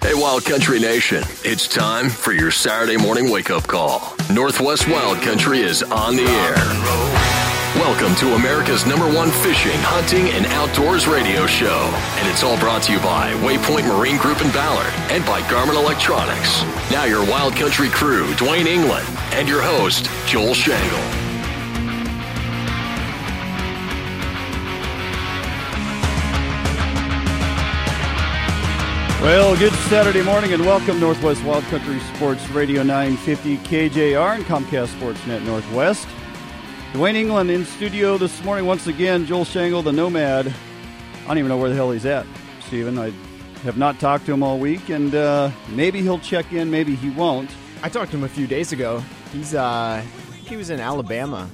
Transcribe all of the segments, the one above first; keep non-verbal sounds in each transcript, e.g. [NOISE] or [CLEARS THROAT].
Hey, Wild Country Nation, it's time for your Saturday morning wake up call. Northwest Wild Country is on the air. Welcome to America's number one fishing, hunting, and outdoors radio show. And it's all brought to you by Waypoint Marine Group in Ballard and by Garmin Electronics. Now, your Wild Country crew, Duane England, and your host, Joel Shangle. Well, good Saturday morning and welcome Northwest Wild Country Sports Radio 950 KJR and Comcast Sportsnet Northwest. Duane England in studio this morning once again. Joel Shangle, the Nomad. I don't even know where the hell he's at, Stephen. I have not talked to him all week, and uh, maybe he'll check in, maybe he won't. I talked to him a few days ago. He's uh, he was in Alabama.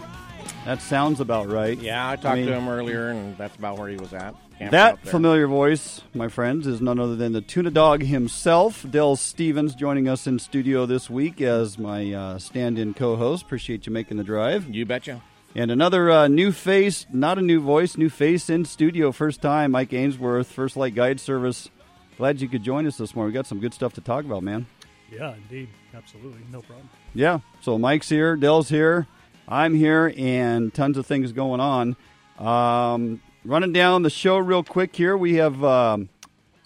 That sounds about right. Yeah, I talked I mean, to him earlier, and that's about where he was at. Camped That familiar voice, my friends, is none other than the tuna dog himself, Del Stephens, joining us in studio this week as my uh, stand-in co-host. Appreciate you making the drive. You betcha. And another uh, new face, not a new voice, new face in studio. First time, Mike Ainsworth, First Light Guide Service. Glad you could join us this morning. We got some good stuff to talk about, man. Yeah, indeed. Absolutely. No problem. Yeah. So Mike's here, Del's here, I'm here, and tons of things going on. Um, running down the show real quick here. We have um,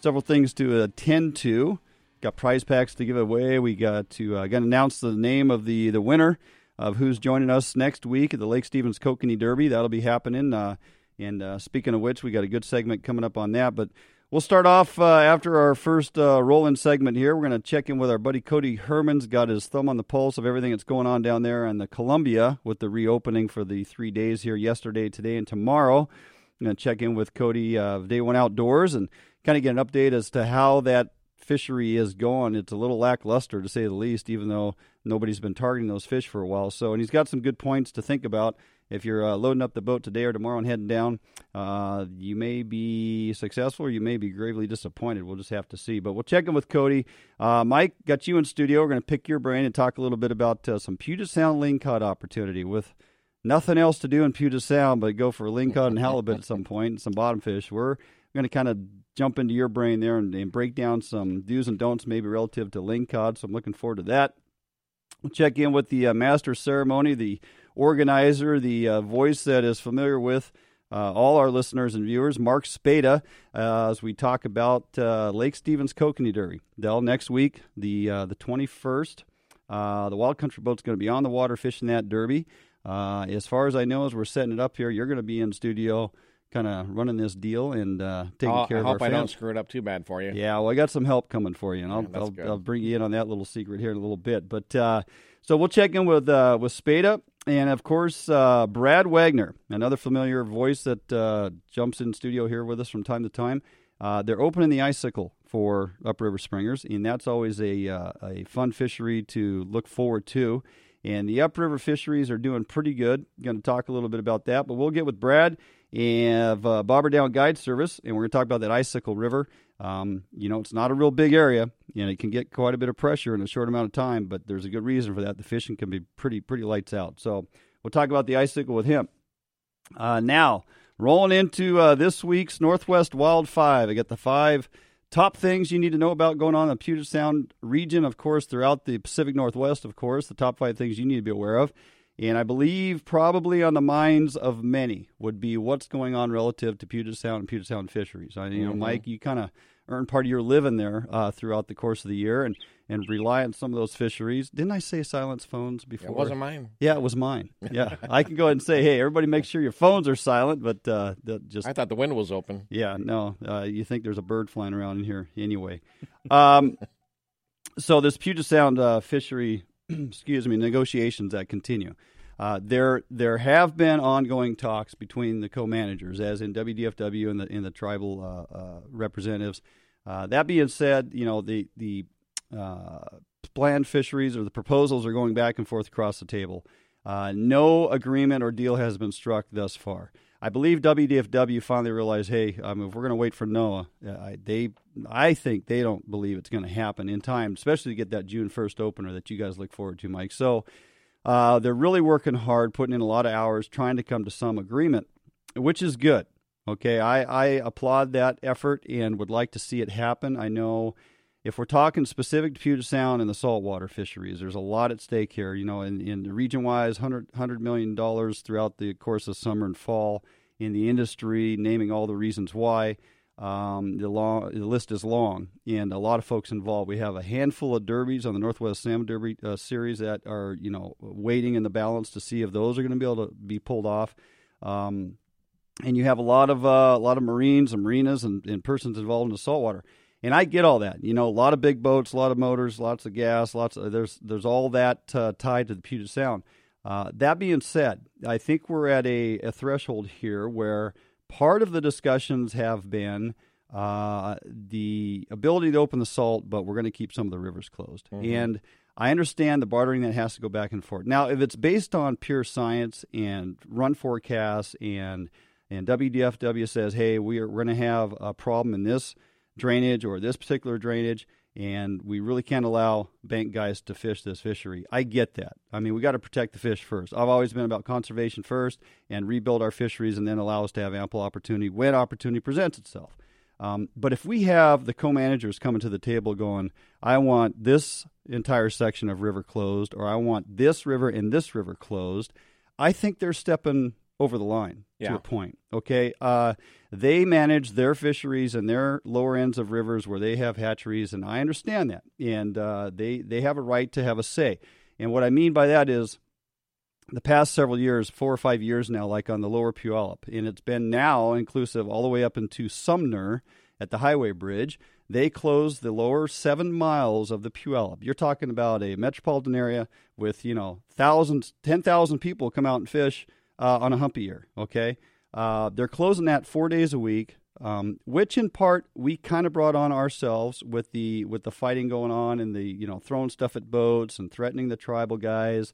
several things to attend to. Got prize packs to give away. We got to uh, got to announce the name of the the winner of who's joining us next week at the Lake Stevens Kokanee Derby. That'll be happening. Uh, and uh, speaking of which, we got a good segment coming up on that. But we'll start off uh, after our first uh, roll-in segment here. We're going to check in with our buddy Cody Herman's got his thumb on the pulse of everything that's going on down there in the Columbia with the reopening for the three days here yesterday, today, and tomorrow. I'm check in with Cody uh, Day One Outdoors and kind of get an update as to how that fishery is going. It's a little lackluster to say the least, even though nobody's been targeting those fish for a while. So, and he's got some good points to think about. If you're uh, loading up the boat today or tomorrow and heading down, uh, you may be successful or you may be gravely disappointed. We'll just have to see. But we'll check in with Cody. Uh, Mike, got you in studio. We're going to pick your brain and talk a little bit about uh, some Puget Sound lingcod opportunity with nothing else to do in Puget Sound but go for lingcod and [LAUGHS] halibut at some point and some bottom fish. We're going to kind of jump into your brain there and, and break down some do's and don'ts maybe relative to lingcod. So I'm looking forward to that. We'll check in with the uh, master ceremony, the organizer, the uh, voice that is familiar with uh, all our listeners and viewers, Mark Spada, uh, as we talk about uh, Lake Stevens Kokanee Derby. Del, next week, the uh, the 21st, uh, the Wild Country Boat's going to be on the water fishing that derby. Uh, as far as I know, as we're setting it up here, you're going to be in studio kind of running this deal and uh, taking I'll- care I of hope our I don't screw it up too bad for you. Yeah, well, I got some help coming for you, and I'll Yeah, I'll. I'll bring you in on that little secret here in a little bit. But uh, so we'll check in with uh, with Spada, and of course uh, Brad Wagner, another familiar voice that uh, jumps in studio here with us from time to time. Uh, they're opening the icicle for upriver springers, and that's always a uh, a fun fishery to look forward to. And the upriver fisheries are doing pretty good. Going to talk a little bit about that, but we'll get with Brad and uh, Bobber Down Guide Service, and we're going to talk about that icicle river. Um, you know, it's not a real big area, and it can get quite a bit of pressure in a short amount of time. But there's a good reason for that. The fishing can be pretty pretty lights out. So we'll talk about the icicle with him. Uh, now rolling into uh, this week's Northwest Wild Five. I got the five top things you need to know about going on in the Puget Sound region, of course, throughout the Pacific Northwest, of course, the top five things you need to be aware of. And I believe probably on the minds of many would be what's going on relative to Puget Sound and Puget Sound fisheries. I, you know, Mhm. Mike, you kind of earn part of your living there uh, throughout the course of the year and, and rely on some of those fisheries. Didn't I say silence phones before? It wasn't mine. Yeah, it was mine. [LAUGHS] Yeah, I can go ahead and say, hey, everybody, make sure your phones are silent. But uh, just I thought the window was open. yeah, no, uh, you think there's a bird flying around in here anyway. Um, [LAUGHS] so this Puget Sound uh, fishery, [CLEARS THROAT] excuse me, negotiations that continue. Uh, there, there have been ongoing talks between the co-managers, as in WDFW and the in the tribal uh, uh, representatives. Uh, that being said, you know the the uh, planned fisheries or the proposals are going back and forth across the table. Uh, no agreement or deal has been struck thus far. I believe WDFW finally realized, hey, mean, if we're going to wait for NOAA, uh, they, I think they don't believe it's going to happen in time, especially to get that June 1st opener that you guys look forward to, Mike. So uh, they're really working hard, putting in a lot of hours, trying to come to some agreement, which is good. Okay, I, I applaud that effort and would like to see it happen. I know if we're talking specific to Puget Sound and the saltwater fisheries, there's a lot at stake here. You know, in, in region wise, $100, $100 million throughout the course of summer and fall in the industry, naming all the reasons why. Um, the, long, the list is long, and a lot of folks involved. We have a handful of derbies on the Northwest Salmon Derby uh, series that are, you know, waiting in the balance to see if those are going to be able to be pulled off. Um, and you have a lot of uh, a lot of Marines and marinas and, and persons involved in the saltwater. And I get all that. You know, a lot of big boats, a lot of motors, lots of gas, lots of there's there's all that uh, tied to the Puget Sound. Uh, that being said, I think we're at a, a, threshold here where part of the discussions have been uh, the ability to open the salt, but we're going to keep some of the rivers closed. Mm-hmm. And I understand the bartering that has to go back and forth. Now, if it's based on pure science and run forecasts and and WDFW says, hey, we are, we're going to have a problem in this drainage or this particular drainage, and we really can't allow bank guys to fish this fishery. I get that. I mean, we got to protect the fish first. I've always been about conservation first and rebuild our fisheries and then allow us to have ample opportunity when opportunity presents itself. Um, but if we have the co-managers coming to the table going, I want this entire section of river closed, or I want this river and this river closed, I think they're stepping over the line yeah. to a point. Okay, uh, they manage their fisheries and their lower ends of rivers where they have hatcheries, and I understand that, and uh, they they have a right to have a say. And what I mean by that is, the past several years, four or five years now, like on the lower Puyallup, and it's been now inclusive all the way up into Sumner at the highway bridge. They closed the lower seven miles of the Puyallup. You're talking about a metropolitan area with you know thousands, ten thousand people come out and fish uh, on a humpy year. Okay, uh, they're closing that four days a week, um, which in part we kind of brought on ourselves with the with the fighting going on and the you know throwing stuff at boats and threatening the tribal guys.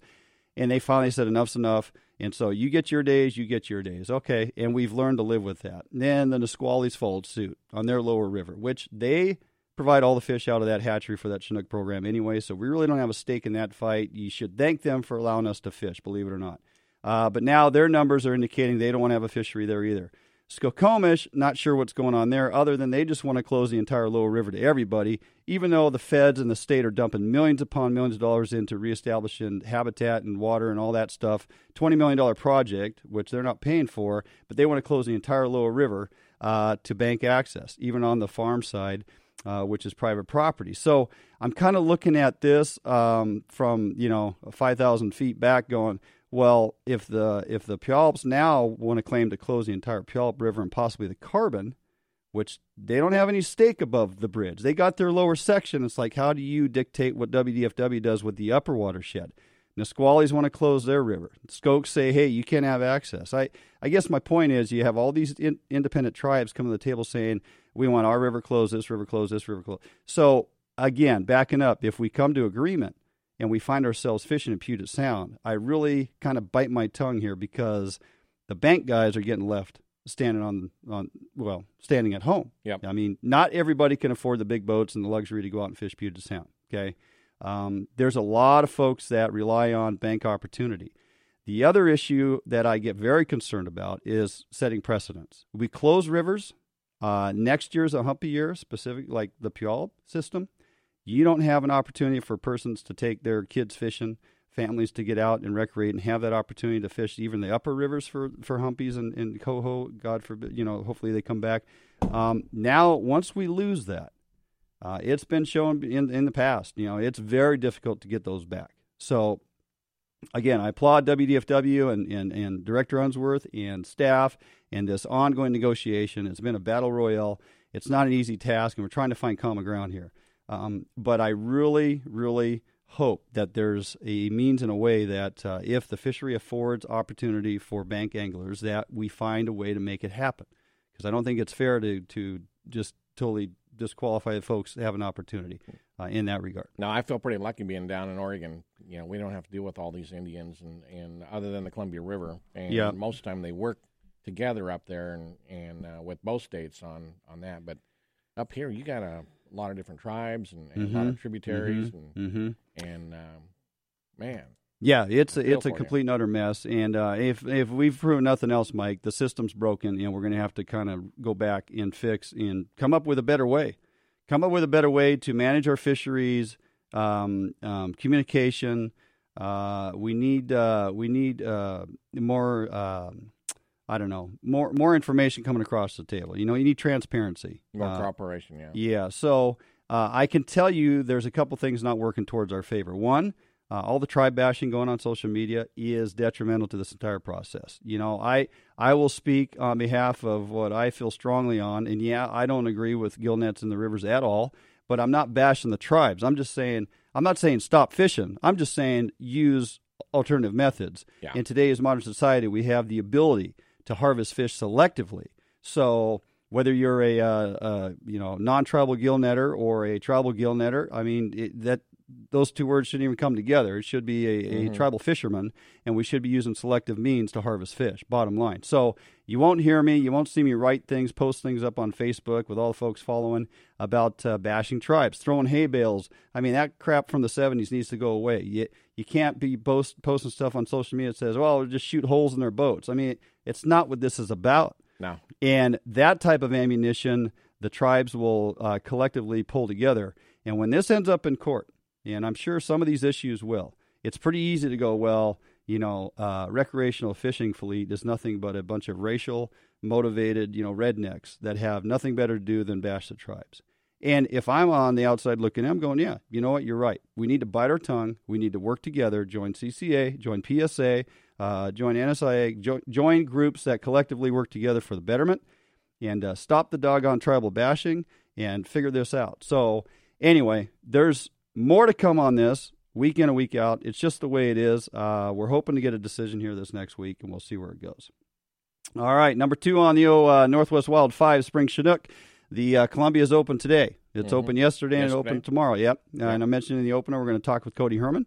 And they finally said enough's enough. And so you get your days, you get your days. Okay. And we've learned to live with that. And then the Nisquallies followed suit on their lower river, which they provide all the fish out of that hatchery for that Chinook program anyway. So we really don't have a stake in that fight. You should thank them for allowing us to fish, believe it or not. Uh, but now their numbers are indicating they don't want to have a fishery there either. Skokomish, not sure what's going on there, other than they just want to close the entire lower river to everybody, even though the feds and the state are dumping millions upon millions of dollars into reestablishing habitat and water and all that stuff. $20 million project, which they're not paying for, but they want to close the entire lower river uh, to bank access, even on the farm side. Uh, which is private property. So I'm kind of looking at this um, from you know 5,000 feet back, going, well, if the if the Puyallups now want to claim to close the entire Puyallup River and possibly the Carbon, which they don't have any stake above the bridge, they got their lower section. It's like how do you dictate what WDFW does with the upper watershed? Nisquallies want to close their river. Skokes say, hey, you can't have access. I, I guess my point is you have all these in, independent tribes coming to the table saying, we want our river closed, this river closed, this river closed. So, again, backing up, if we come to agreement, and we find ourselves fishing in Puget Sound, I really kind of bite my tongue here because the bank guys are getting left standing on on well standing at home. Yep. I mean, not everybody can afford the big boats and the luxury to go out and fish Puget Sound. Okay, um, there's a lot of folks that rely on bank opportunity. The other issue that I get very concerned about is setting precedents. We close rivers. Uh, next year's a humpy year, specific like the Puyallup system you don't have an opportunity for persons to take their kids fishing, families to get out and recreate and have that opportunity to fish even the upper rivers for, for humpies and, and coho, God forbid, you know, hopefully they come back. Um, now, once we lose that, uh, it's been shown in, in the past, you know, it's very difficult to get those back. So, again, I applaud WDFW and, and, and Director Unsworth and staff and this ongoing negotiation. It's been a battle royale. It's not an easy task, and we're trying to find common ground here. Um, but I really, really hope that there's a means and a way that uh, if the fishery affords opportunity for bank anglers, that we find a way to make it happen. Because I don't think it's fair to to just totally disqualify the folks that have an opportunity uh, in that regard. Now, I feel pretty lucky being down in Oregon. You know, we don't have to deal with all these Indians, and, and other than the Columbia River, and Yeah. most of the time they work together up there, and and uh, with both states on on that. But up here, you got a lot of different tribes and, and a lot of Mhm. tributaries, Mhm. and Mhm. and um, man, Yeah, it's a, it's a complete and utter mess. And uh, if if we've proven nothing else, Mike, the system's broken, and we're going to have to kind of go back and fix and come up with a better way. Come up with a better way to manage our fisheries, um, um, communication. Uh, we need uh, we need uh, more. Um, I don't know more more information coming across the table. You know, you need transparency. more Uh, cooperation. Yeah, yeah. So uh, I can tell you there's a couple things not working towards our favor. One, uh, all the tribe bashing going on social media is detrimental to this entire process. You know, I I will speak on behalf of what I feel strongly on, and yeah, I don't agree with gill nets in the rivers at all. But I'm not bashing the tribes. I'm just saying I'm not saying stop fishing. I'm just saying use alternative methods. Yeah. In today's modern society, we have the ability to harvest fish selectively. So whether you're a uh, uh, you know non-tribal gill netter or a tribal gill netter, I mean it, that those two words shouldn't even come together. It should be a, a Mhm. tribal fisherman, and we should be using selective means to harvest fish. Bottom line. So you won't hear me, you won't see me write things, post things up on Facebook with all the folks following about uh, bashing tribes, throwing hay bales. I mean that crap from the '70s needs to go away. You you can't be post, posting stuff on social media that says, "Well, just shoot holes in their boats." I mean, it's not what this is about. no, And that type of ammunition, the tribes will uh, collectively pull together. And when this ends up in court, and I'm sure some of these issues will, it's pretty easy to go, well, you know, uh, recreational fishing fleet is nothing but a bunch of racial motivated, you know, rednecks that have nothing better to do than bash the tribes. And if I'm on the outside looking, I'm going, yeah, you know what? You're right. We need to bite our tongue. We need to work together. Join CCA, join PSA, uh, join NSIA, jo- join groups that collectively work together for the betterment, and uh, stop the doggone tribal bashing and figure this out. So, anyway, there's more to come on this week in and week out. It's just the way it is. Uh, we're hoping to get a decision here this next week, and we'll see where it goes. All right, number two on the uh, Northwest Wild Five Spring Chinook. The uh, Columbia is open today. It's Mhm. open yesterday, and it Yesterday. opened tomorrow. Yep. Uh, and I mentioned in the opener we're going to talk with Cody Herman.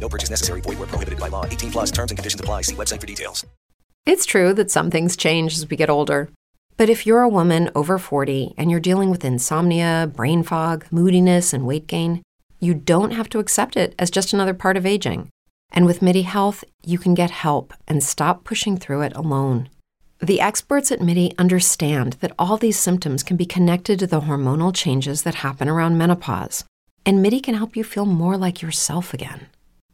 No purchase necessary. Void where prohibited by law. 18 plus terms and conditions apply. See website for details. It's true that some things change as we get older. But if you're a woman over 40 and you're dealing with insomnia, brain fog, moodiness, and weight gain, you don't have to accept it as just another part of aging. And with MIDI Health, you can get help and stop pushing through it alone. The experts at MIDI understand that all these symptoms can be connected to the hormonal changes that happen around menopause. And MIDI can help you feel more like yourself again.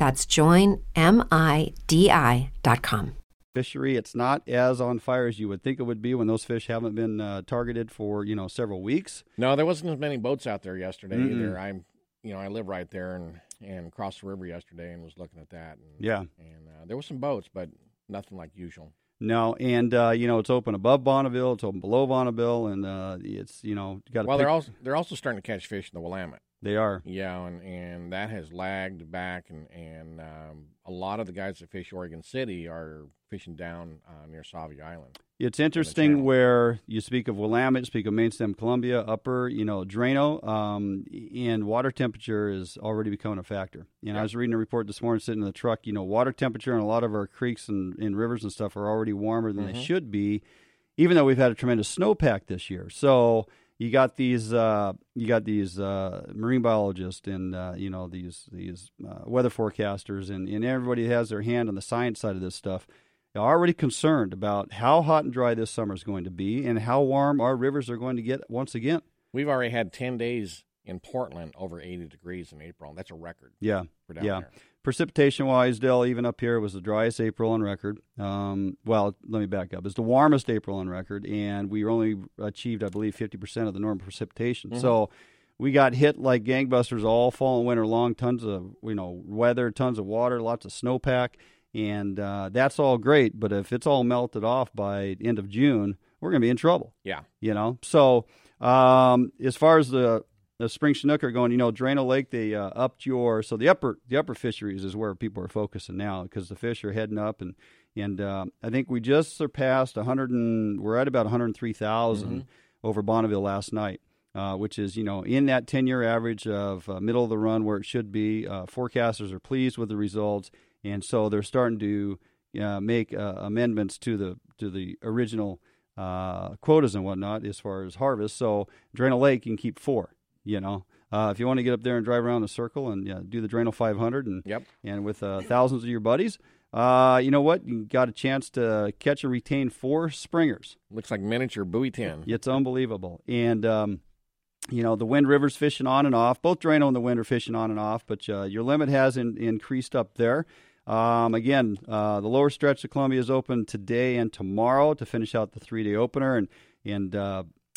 That's joinmidi.com. fishery. It's not as on fire as you would think it would be when those fish haven't been uh, targeted for you know several weeks. No, there wasn't as many boats out there yesterday Mm-mm. either. I'm, you know, I live right there and and crossed the river yesterday and was looking at that. And, Yeah. and uh, there were some boats, but nothing like usual. No, and uh, you know it's open above Bonneville, it's open below Bonneville, and uh, it's you know got to. Well, they're also they're also starting to catch fish in the Willamette. They are. Yeah, and, and that has lagged back, and and um, a lot of the guys that fish Oregon City are fishing down uh, near Sauvie Island. It's interesting where you speak of Willamette, speak of Mainstem Columbia, Upper, you know, Drano, um, and water temperature is already becoming a factor. You know, I was reading a report this morning sitting in the truck, you know, water temperature in a lot of our creeks and, and rivers and stuff are already warmer than they Mhm. should be, even though we've had a tremendous snowpack this year. So, you got these uh, you got these uh, marine biologists and uh, you know these these uh, weather forecasters and, and everybody has their hand on the science side of this stuff are already concerned about how hot and dry this summer is going to be and how warm our rivers are going to get once again. We've already had 10 days in Portland over 80 degrees in April. That's a record. Yeah. Yeah. there. Precipitation wise, Del, even up here, was the driest April on record. Um, well, let me back up. It's the warmest April on record, and we only achieved, I believe, 50% of the normal precipitation. Mhm. So we got hit like gangbusters all fall and winter long. Tons of you know weather, tons of water, lots of snowpack, and uh, that's all great. But if it's all melted off by end of June, we're going to be in trouble. Yeah. You know, so um, as far as the the spring chinook are going, you know, Drano Lake they uh, upped your so the upper the upper fisheries is where people are focusing now because the fish are heading up and and um, I think we just surpassed 100 and we're at about 103,000 Mhm. over Bonneville last night. Uh, which is, you know, in that 10 year average of uh, middle of the run where it should be. Uh, forecasters are pleased with the results, and so they're starting to uh, make uh, amendments to the to the original uh, quotas and whatnot as far as harvest. So Drano Lake can keep four. You know, uh, if you want to get up there and drive around the circle and yeah, do the Drano 500 and Yep. and with uh, thousands of your buddies, uh, you know what? You got a chance to catch and retain four springers. Looks like miniature Buoy 10. It's unbelievable. And, um, you know, the Wind River's fishing on and off. Both Drano and the Wind are fishing on and off, but uh, your limit has in, increased up there. Um, again, uh, the lower stretch of Columbia is open today and tomorrow to finish out the three day opener. And, and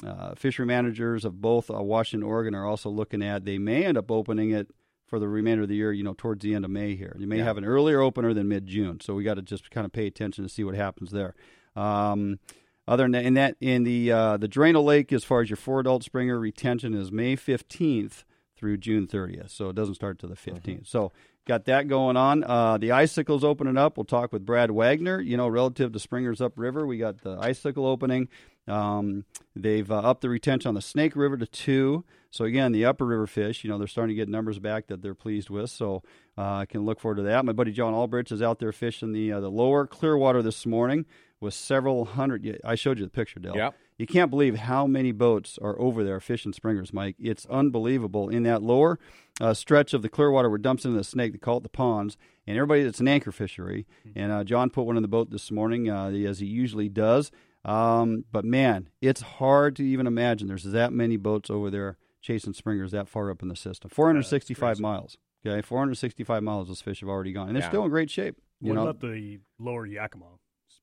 uh, fishery managers of both uh, Washington and Oregon are also looking at, they may end up opening it for the remainder of the year, you know, towards the end of May here. You may Yeah. have an earlier opener than mid June. So we got to just kind of pay attention to see what happens there. Um, other than that, in that, in the uh, the Drano Lake, as far as your four adult springer retention is May fifteenth through June thirtieth, so it doesn't start till the 15th So got that going on. Uh, the icicle's opening up. We'll talk with Brad Wagner. You know, relative to springers upriver, we got the icicle opening. Um, they've uh, upped the retention on the Snake River to two. So again, the upper river fish, you know, they're starting to get numbers back that they're pleased with. So uh, I can look forward to that. My buddy John Albridge is out there fishing the uh, the lower Clearwater this morning with several hundred. I showed you the picture, Dale. Yep. You can't believe how many boats are over there fishing springers, Mike. It's unbelievable. In that lower uh, stretch of the Clearwater where it dumps into the snake, they call it the ponds, and everybody, it's an anchor fishery. And uh, John put one in the boat this morning, uh, as he usually does. Um, but man, it's hard to even imagine there's that many boats over there chasing springers that far up in the system. 465 miles. Okay, 465 miles those fish have already gone, and they're Yeah. still in great shape. You what know, about the lower Yakima?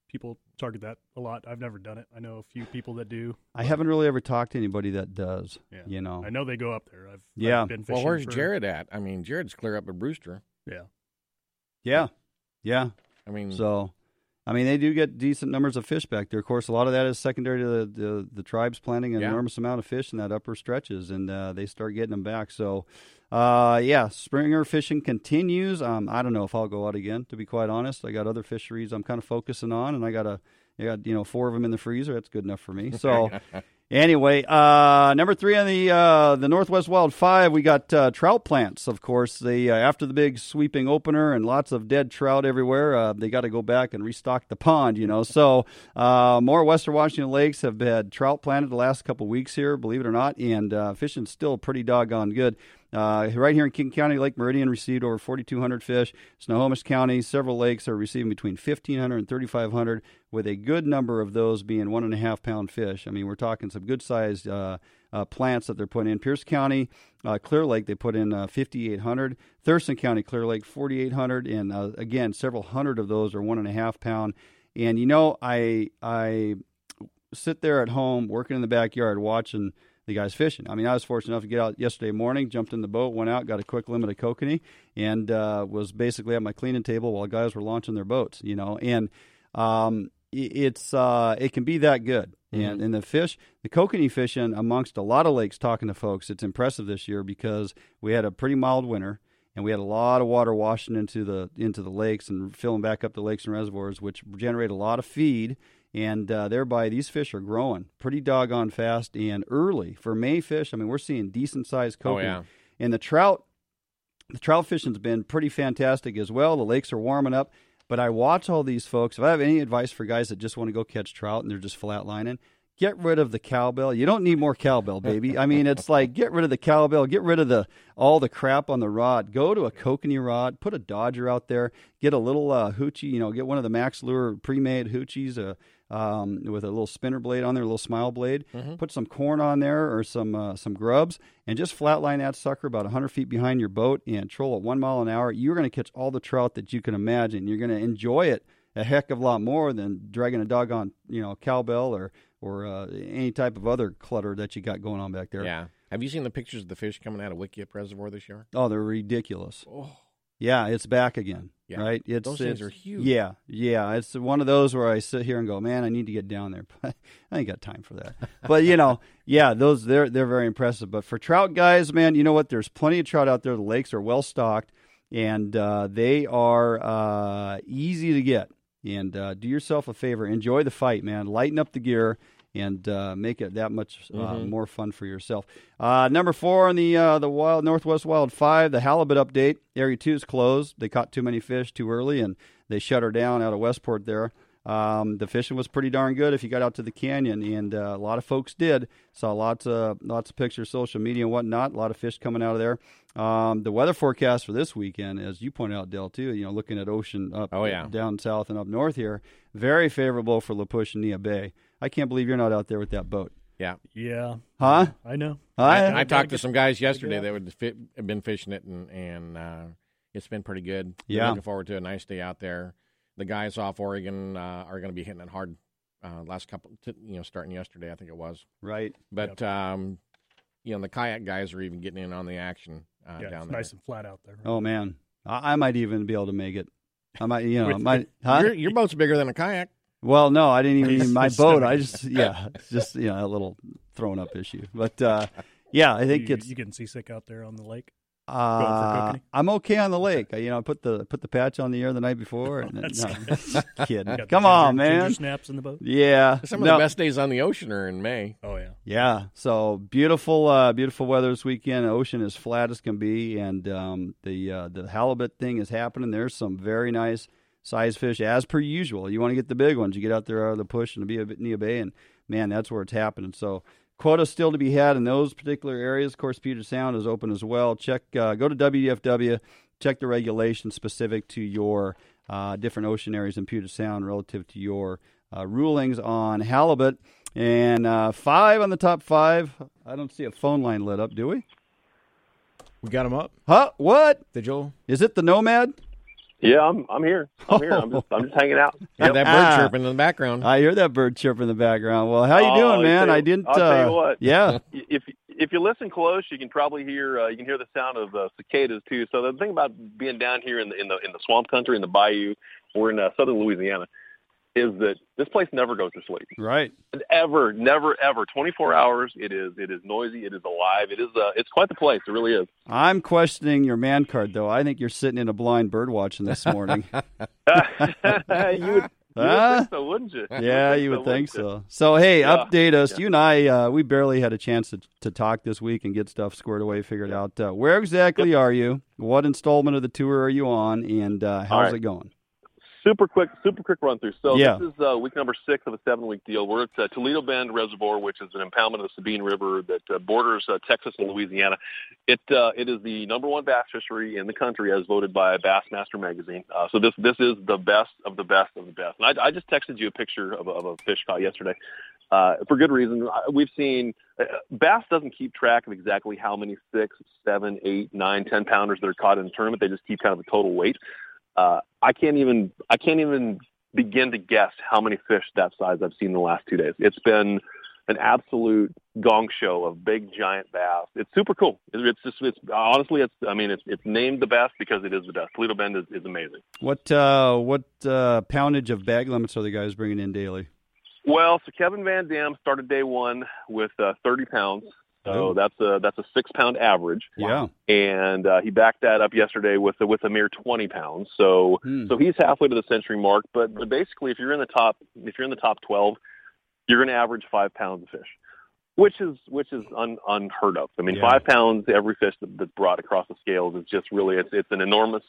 People target that a lot. I've never done it. I know a few people that do. I haven't really ever talked to anybody that does. Yeah. You know, I know they go up there. I've Yeah. I've been fishing. Well, where's for- Jared at? I mean, Jared's clear up at Brewster. Yeah. Yeah, yeah. I mean, so I mean they do get decent numbers of fish back there. Of course, a lot of that is secondary to the the, the tribes planting an Yeah. enormous amount of fish in that upper stretches, and uh, they start getting them back. So, uh, yeah, springer fishing continues. Um, I don't know if I'll go out again. To be quite honest, I got other fisheries I'm kind of focusing on, and I got a I got you know four of them in the freezer. That's good enough for me. So. [LAUGHS] Anyway, uh, number three on the uh, the Northwest Wild Five, we got uh, trout plants. Of course, they uh, after the big sweeping opener and lots of dead trout everywhere, uh, they got to go back and restock the pond. You know, so uh, more Western Washington lakes have had trout planted the last couple weeks here, believe it or not, and fishing's still pretty doggone good. Uh, right here in King County, Lake Meridian received over 4,200 fish. Snohomish County, several lakes are receiving between 1,500 and 3,500, with a good number of those being one and a half pound fish. I mean, we're talking some good sized uh, uh, plants that they're putting in. Pierce County, uh, Clear Lake, they put in uh, 5,800. Thurston County, Clear Lake, 4,800. And uh, again, several hundred of those are one and a half pound. And you know, I I sit there at home working in the backyard watching the guys fishing. I mean, I was fortunate enough to get out yesterday morning, jumped in the boat, went out, got a quick limit of kokanee, and uh, was basically at my cleaning table while guys were launching their boats. You know, and um, it's uh, it can be that good. And and the fish, the kokanee fishing amongst a lot of lakes. Talking to folks, it's impressive this year because we had a pretty mild winter and we had a lot of water washing into the into the lakes and filling back up the lakes and reservoirs, which generate a lot of feed, and uh, thereby these fish are growing pretty doggone fast and early for May fish. I mean, we're seeing decent sized Oh, kokanee, yeah. and the trout. The trout fishing's been pretty fantastic as well. The lakes are warming up, but I watch all these folks. If I have any advice for guys that just want to go catch trout and they're just flat lining, get rid of the cowbell. You don't need more cowbell, baby. I mean, it's [LAUGHS] like get rid of the cowbell, get rid of the all the crap on the rod. Go to a kokanee rod, put a Dodger out there, get a little uh, hoochie. You know, get one of the Mack's Lure pre-made hoochies. Uh, um, with a little spinner blade on there, a little smile blade. Mm-hmm. Put some corn on there or some uh, some grubs, and just flatline that sucker about 100 feet behind your boat and troll at one mile an hour. You're going to catch all the trout that you can imagine. You're going to enjoy it a heck of a lot more than dragging a dog on, you know cowbell or or uh, any type of other clutter that you got going on back there. Yeah. Have you seen the pictures of the fish coming out of Wickiup Reservoir this year? Oh, they're ridiculous. Oh. Yeah, it's back again. Yeah. Right. It's Those things it's- are huge. Yeah, yeah. It's one of those where I sit here and go, man, I need to get down there, but [LAUGHS] I ain't got time for that. but you know, [LAUGHS] yeah, those they're they're very impressive. But for trout guys, man, you know what? There's plenty of trout out there. The lakes are well stocked, and uh, they are uh, easy to get. And uh, do yourself a favor, enjoy the fight, man. Lighten up the gear and uh, make it that much uh, Mhm. more fun for yourself. Uh, number four on the uh, the wild Northwest Wild Five, the halibut update. Area two is closed. They caught too many fish too early, and they shut her down out of Westport there. Um, the fishing was pretty darn good if you got out to the canyon, and uh, a lot of folks did. Saw lots of lots of pictures, social media and whatnot. A lot of fish coming out of there. Um, the weather forecast for this weekend, as you pointed out, Del, too. You know, looking at ocean up, Oh, yeah. down south and up north here, very favorable for La Push and Neah Bay. I can't believe you're not out there with that boat. Yeah. Yeah. Huh? I know. Huh? I, I talked to some guys yesterday that would fit, have been fishing it, and and uh, it's been pretty good. Yeah. looking forward to a nice day out there. The guys off Oregon uh, are going to be hitting it hard. Uh, last couple, t- you know, starting yesterday, I think it was. Right. But um, you know, the kayak guys are even getting in on the action uh, Yeah, down it's there. nice and flat out there. Oh man, I, I might even be able to make it. I might, you [LAUGHS] know, I With- might. Huh? Your, your boat's bigger than a kayak. Well, no, I didn't even need my boat. I just, yeah, just you know a little thrown up issue. But uh, [LAUGHS] yeah, I think you, it's you getting seasick out there on the lake. Uh, I'm okay on the lake. I, you know, I put the put the patch on the air the night before. [LAUGHS] And, That's no, kidding. Come ginger- on, ginger man. snaps in the boat. Yeah, Some of no, the best days on the ocean are in May. Oh yeah. Yeah, so beautiful, uh, beautiful weather this weekend. The ocean is flat as can be, and um, the uh, the halibut thing is happening. There's some very nice size fish as per usual. You want to get the big ones, you get out there out of the push and be Neah Bay, and man, that's where it's happening. So quota still to be had in those particular areas. Of course, Puget Sound is open as well. Check, uh, go to WDFW, check the regulations specific to your uh, different ocean areas in Puget Sound relative to your uh, rulings on halibut. And uh, five on the top five. I don't see a phone line lit up, do we? We got him up. Huh? What? Did Joel? Is it the Nomad? Yeah, I'm I'm here. I'm here. I'm just I'm just hanging out. [LAUGHS] Hear that bird Ah. chirping in the background. I hear that bird chirping in the background. Well, how you Oh, doing, I'll man? tell I didn't. I'll tell uh, you what. Yeah. [LAUGHS] If if you listen close, you can probably hear uh, you can hear the sound of uh, cicadas too. So the thing about being down here in the in the in the swamp country in the bayou, we're in uh, southern Louisiana, is that this place never goes to sleep. Right. Ever, never, ever. Twenty four hours. It is it is noisy. It is alive. It is uh, it's quite the place. It really is. I'm questioning your man card, though. I think you're sitting in a blind bird watching this morning. [LAUGHS] [LAUGHS] you would, you Huh? would think so, wouldn't you? yeah, you [LAUGHS] would so, think wouldn't so. So, hey, Yeah. update us. Yeah. You and I, uh, we barely had a chance to, to talk this week and get stuff squared away, figured out. Uh, where exactly are you? What installment of the tour are you on? And uh, how's All right. it going? Super quick, super quick run through. So Yeah. this is uh, week number six of a seven-week deal. We're at uh, Toledo Bend Reservoir, which is an impoundment of the Sabine River that uh, borders uh, Texas and Louisiana. It uh, it is the number one bass fishery in the country, as voted by Bassmaster magazine. Uh, so this this is the best of the best of the best. And I, I just texted you a picture of a, of a fish caught yesterday. Uh, for good reason. We've seen uh, Bass doesn't keep track of exactly how many six, seven, eight, nine, ten pounders that are caught in the tournament. They just keep kind of a total weight. Uh, I can't even I can't even begin to guess how many fish that size I've seen in the last two days. It's been an absolute gong show of big giant bass. It's super cool. It- It's just it's honestly it's I mean it's it's named the best because it is the best. Toledo Bend is, is amazing. What uh, what uh, poundage of bag limits are the guys bringing in daily? Well, so Kevin Van Dam started day one with uh, 30 pounds. So Oh. that's a that's a six pound average. Yeah. and uh, he backed that up yesterday with a, with a mere 20 pounds. So Hmm. so he's halfway to the century mark. But, but basically, if you're in the top if you're in the top 12, you're going to average five pounds of fish, which is which is un, unheard of. I mean, Yeah. five pounds every fish that, that's brought across the scales is just really it's it's an enormous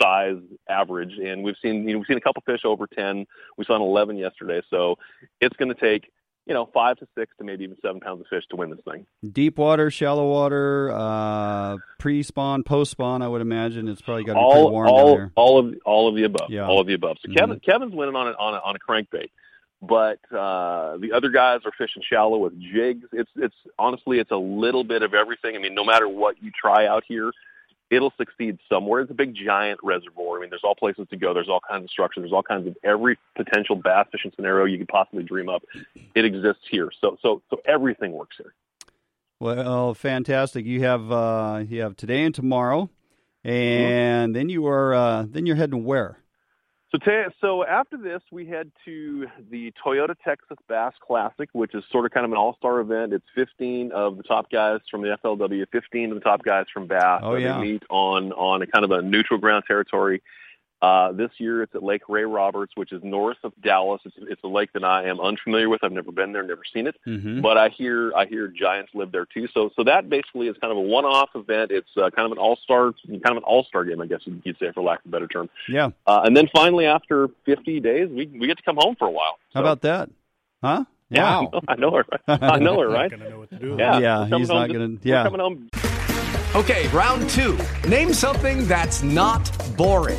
size average and we've seen you know we've seen a couple fish over 10 we saw an 11 yesterday so it's going to take you know, five to six to maybe even seven pounds of fish to win this thing. Deep water, shallow water, uh, pre-spawn, post-spawn. I would imagine it's probably got to be all, warm all, down there. all of all of the above. Yeah. All of the above. So Mhm. Kevin Kevin's winning on a, on a, on a crankbait, but uh, the other guys are fishing shallow with jigs. It's it's honestly it's a little bit of everything. I mean, no matter what you try out here, it'll succeed somewhere. It's a big giant reservoir. I mean, there's all places to go. There's all kinds of structure. There's all kinds of every potential bass fishing scenario you could possibly dream up. It exists here. So so so everything works here. Well, fantastic. You have uh, you have today and tomorrow, and then you are uh, then you're heading where? So, ta- so after this, we head to the Toyota Texas Bass Classic, which is sort of kind of an all-star event. It's 15 of the top guys from the FLW, 15 of the top guys from Bass. Oh, yeah. They meet on on a kind of a neutral ground territory. Uh, this year, it's at Lake Ray Roberts, which is north of Dallas. It's, it's a lake that I am unfamiliar with. I've never been there, never seen it. Mm-hmm. But I hear I hear giants live there too. So so that basically is kind of a one-off event. It's uh, kind of an all-star kind of an all-star game, I guess you'd say, for lack of a better term. Yeah. Uh, and then finally, after 50 days, we we get to come home for a while. How about that? Huh? Yeah, I know her. I know her, right? [LAUGHS] Yeah, Yeah, we're coming he's not gonna- yeah. coming home. Okay, round two. Name something that's not boring.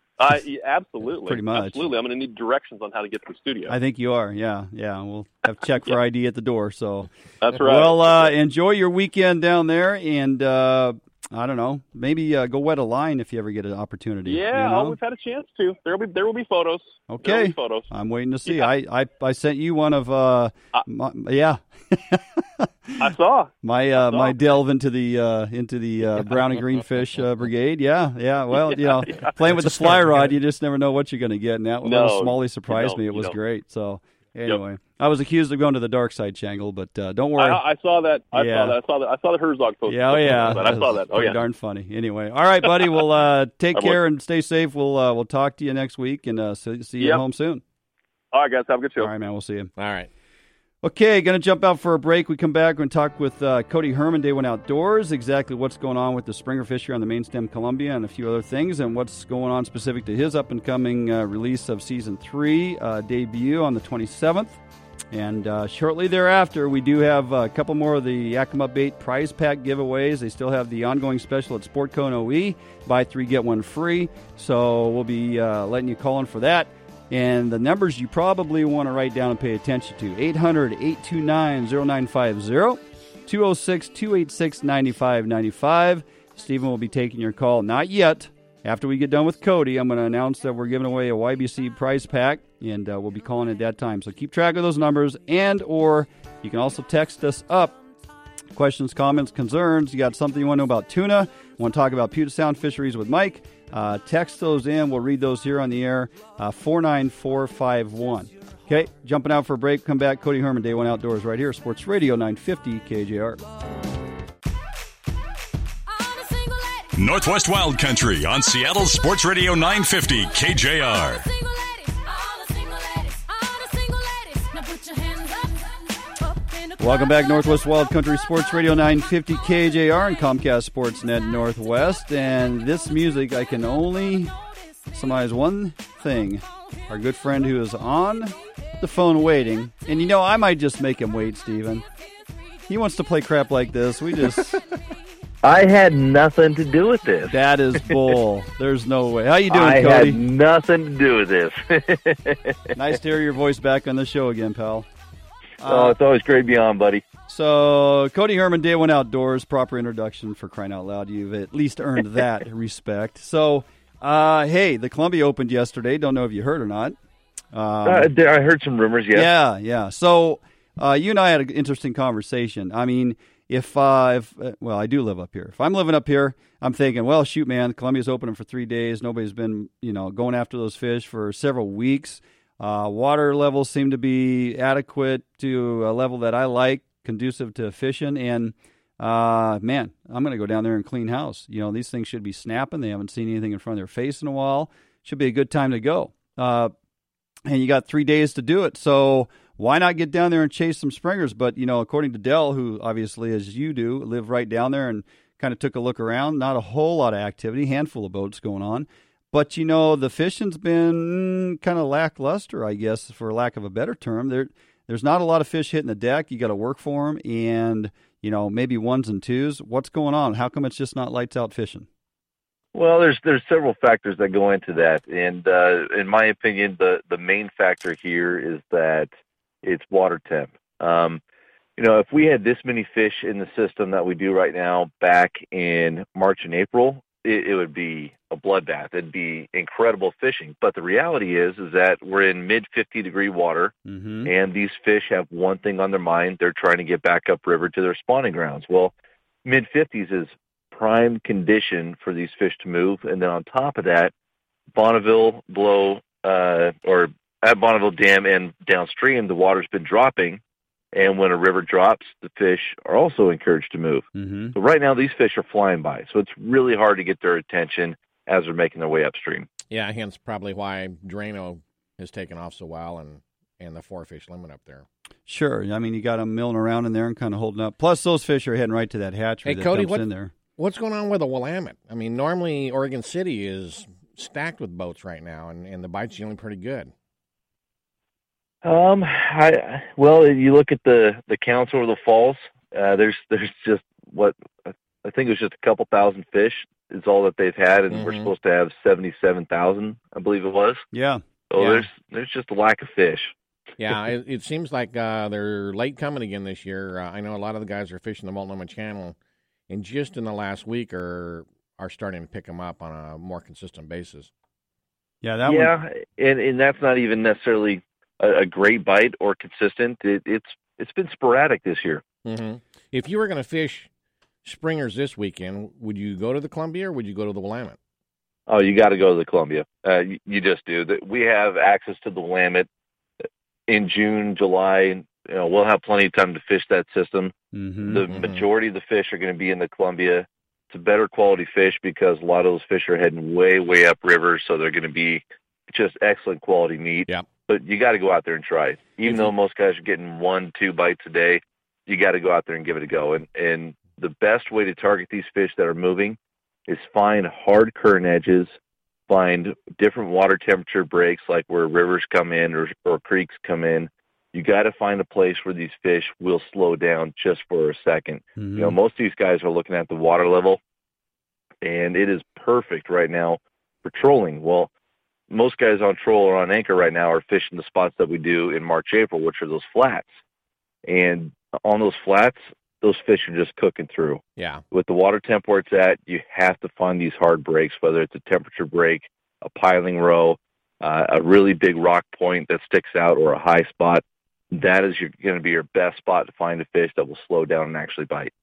Uh, yeah, absolutely. Pretty much. Absolutely. I'm going to need directions on how to get to the studio. I think you are. Yeah, yeah. We'll have check for ID at the door. So That's right. Well, uh, enjoy your weekend down there, and uh, I don't know, maybe uh, go wet a line if you ever get an opportunity. yeah, you know? oh, we've had a chance to. There will be there will be photos. Okay. be photos. I'm waiting to see. I, I I sent you one of uh, my, yeah. [LAUGHS] I saw. [LAUGHS] My uh, my delve into the uh, into the uh, brown and green fish uh, brigade. Yeah, yeah. Well, you know, Yeah. playing with the That's a start. fly rod, you just never know what you're going to get. And that No, little Smalley you surprised me. It was don't. great. So anyway, I was accused of going to the dark side, Shangle, but uh, don't worry. I, I saw that. I Yeah. saw that. I saw that. I saw the Herzog post. Yeah, oh yeah, I saw that. Oh yeah. darn funny. Anyway, all right, buddy. Well, uh, [LAUGHS] take care and stay safe. We'll uh, we'll talk to you next week and uh, see, see you Yep. home soon. All right, guys. Have a good show. All right, man. We'll see you. All right. Okay, going to jump out for a break. We come back. To talk with uh, Cody Herman, Day One Outdoors, exactly what's going on with the Springer fish here on the main stem Columbia and a few other things, and what's going on specific to his up and coming uh, release of season three uh, debut on the 27th. And uh, shortly thereafter, we do have a couple more of the Yakima Bait prize pack giveaways. They still have the ongoing special at Sportco and OE buy three, get one free. So we'll be uh, letting you call in for that. And the numbers you probably want to write down and pay attention to 800 829 0950, 206 286 9595. Stephen will be taking your call. Not yet. After we get done with Cody, I'm going to announce that we're giving away a YBC prize pack, and uh, we'll be calling at that time. So keep track of those numbers, and or you can also text us up questions, comments, concerns. You got something you want to know about tuna? Want to talk about Puget Sound fisheries with Mike? Uh, text those in. We'll read those here on the air. Uh, four nine four five one. Okay, jumping out for a break. Come back. Cody Herman, Day One Outdoors, right here, Sports Radio 950 KJR. Northwest Wild Country on Seattle Sports Radio 950 KJR. Welcome back, Northwest Wild Country Sports Radio 950 KJR and Comcast Sportsnet Northwest. And this music, I can only surmise one thing. Our good friend who is on the phone waiting, and you know, I might just make him wait, Steven. He wants to play crap like this. We just. [LAUGHS] I had nothing to do with this. That is [LAUGHS] bull. There's no way. How you doing, I Cody? I had nothing to do with this. [LAUGHS] nice to hear your voice back on the show again, pal. Oh, Uh, it's always great to be on, buddy. So, Cody Herman, Day One Outdoors, proper introduction for crying out loud. You've at least earned [LAUGHS] that respect. So, uh, hey, the Columbia opened yesterday. Don't know if you heard or not. Um, Uh, I heard some rumors. Yes. Yeah, yeah. So uh, you and I had an interesting conversation. I mean, if uh, if uh, well, I do live up here. If I'm living up here, I'm thinking, well, shoot, man, Columbia's opening for three days. Nobody's been, you know, going after those fish for several weeks. Uh, water levels seem to be adequate to a level that I like, conducive to fishing. And uh, man, I'm going to go down there and clean house. You know, these things should be snapping. They haven't seen anything in front of their face in a while. Should be a good time to go. Uh, and you got three days to do it. So why not get down there and chase some springers? But you know, according to Del, who obviously, as you do, live right down there and kind of took a look around, not a whole lot of activity, handful of boats going on. But you know, the fishing's been kind of lackluster, I guess, for lack of a better term. There, there's not a lot of fish hitting the deck. You got to work for them, and you know, maybe ones and twos. What's going on? How come it's just not lights out fishing? Well, there's there's several factors that go into that, and uh, in my opinion, the the main factor here is that it's water temp. Um, you know, if we had this many fish in the system that we do right now back in March and April, it, it would be a bloodbath. It'd be incredible fishing. But the reality is, is that we're in mid 50 degree water, Mm-hmm. and these fish have one thing on their mind: they're trying to get back upriver to their spawning grounds. Well, mid 50s is prime condition for these fish to move, and then on top of that, Bonneville below uh, or at Bonneville Dam and downstream, the water's been dropping, and when a river drops, the fish are also encouraged to move. Mm-hmm. So right now, these fish are flying by, so it's really hard to get their attention as they're making their way upstream. Yeah, hence probably why Drano has taken off so well and, and the four fish limit up there. Sure. I mean, you got them milling around in there and kind of holding up. Plus, those fish are heading right to that hatchery Hey, that Cody, dumps what, in there. what's going on with the Willamette? I mean, normally Oregon City is stacked with boats right now, and, and the bite's usually pretty good. Um, I well, you look at the the counts over the falls. Uh, there's there's just what I think it was just a couple thousand fish is all that they've had, and we're Mhm. supposed to have seventy seven thousand, I believe it was. Yeah. So Yeah. there's there's just a lack of fish. Yeah, it, it seems like uh, they're late coming again this year. Uh, I know a lot of the guys are fishing the Multnomah Channel, and just in the last week are are starting to pick them up on a more consistent basis. Yeah, that yeah, one. and and that's not even necessarily a, a great bite or consistent. It, it's it's been sporadic this year. hmm If you were going to fish springers this weekend, would you go to the Columbia or would you go to the Willamette? Oh, you got to go to the Columbia. Uh, you, you just do. That we have access to the Willamette in June, July. You know, we'll have plenty of time to fish that system. Mm-hmm. The majority of the fish are going to be in the Columbia. It's a better quality fish because a lot of those fish are heading way, way up river, so they're going to be just excellent quality meat. Yeah. But you got to go out there and try. it. Even though most guys are getting one, two bites a day, you got to go out there and give it a go. And and the best way to target these fish that are moving is find hard current edges, find different water temperature breaks, like where rivers come in or, or creeks come in. You got to find a place where these fish will slow down just for a 2nd Mm-hmm. You know, most of these guys are looking at the water level, and it is perfect right now for trolling. Well, most guys on troll or on anchor right now are fishing the spots that we do in March, April, which are those flats. And on those flats, those fish are just cooking through. Yeah. With the water temp where it's at, you have to find these hard breaks, whether it's a temperature break, a piling row, uh, a really big rock point that sticks out, or a high spot. That is going to be your best spot to find a fish that will slow down and actually bite.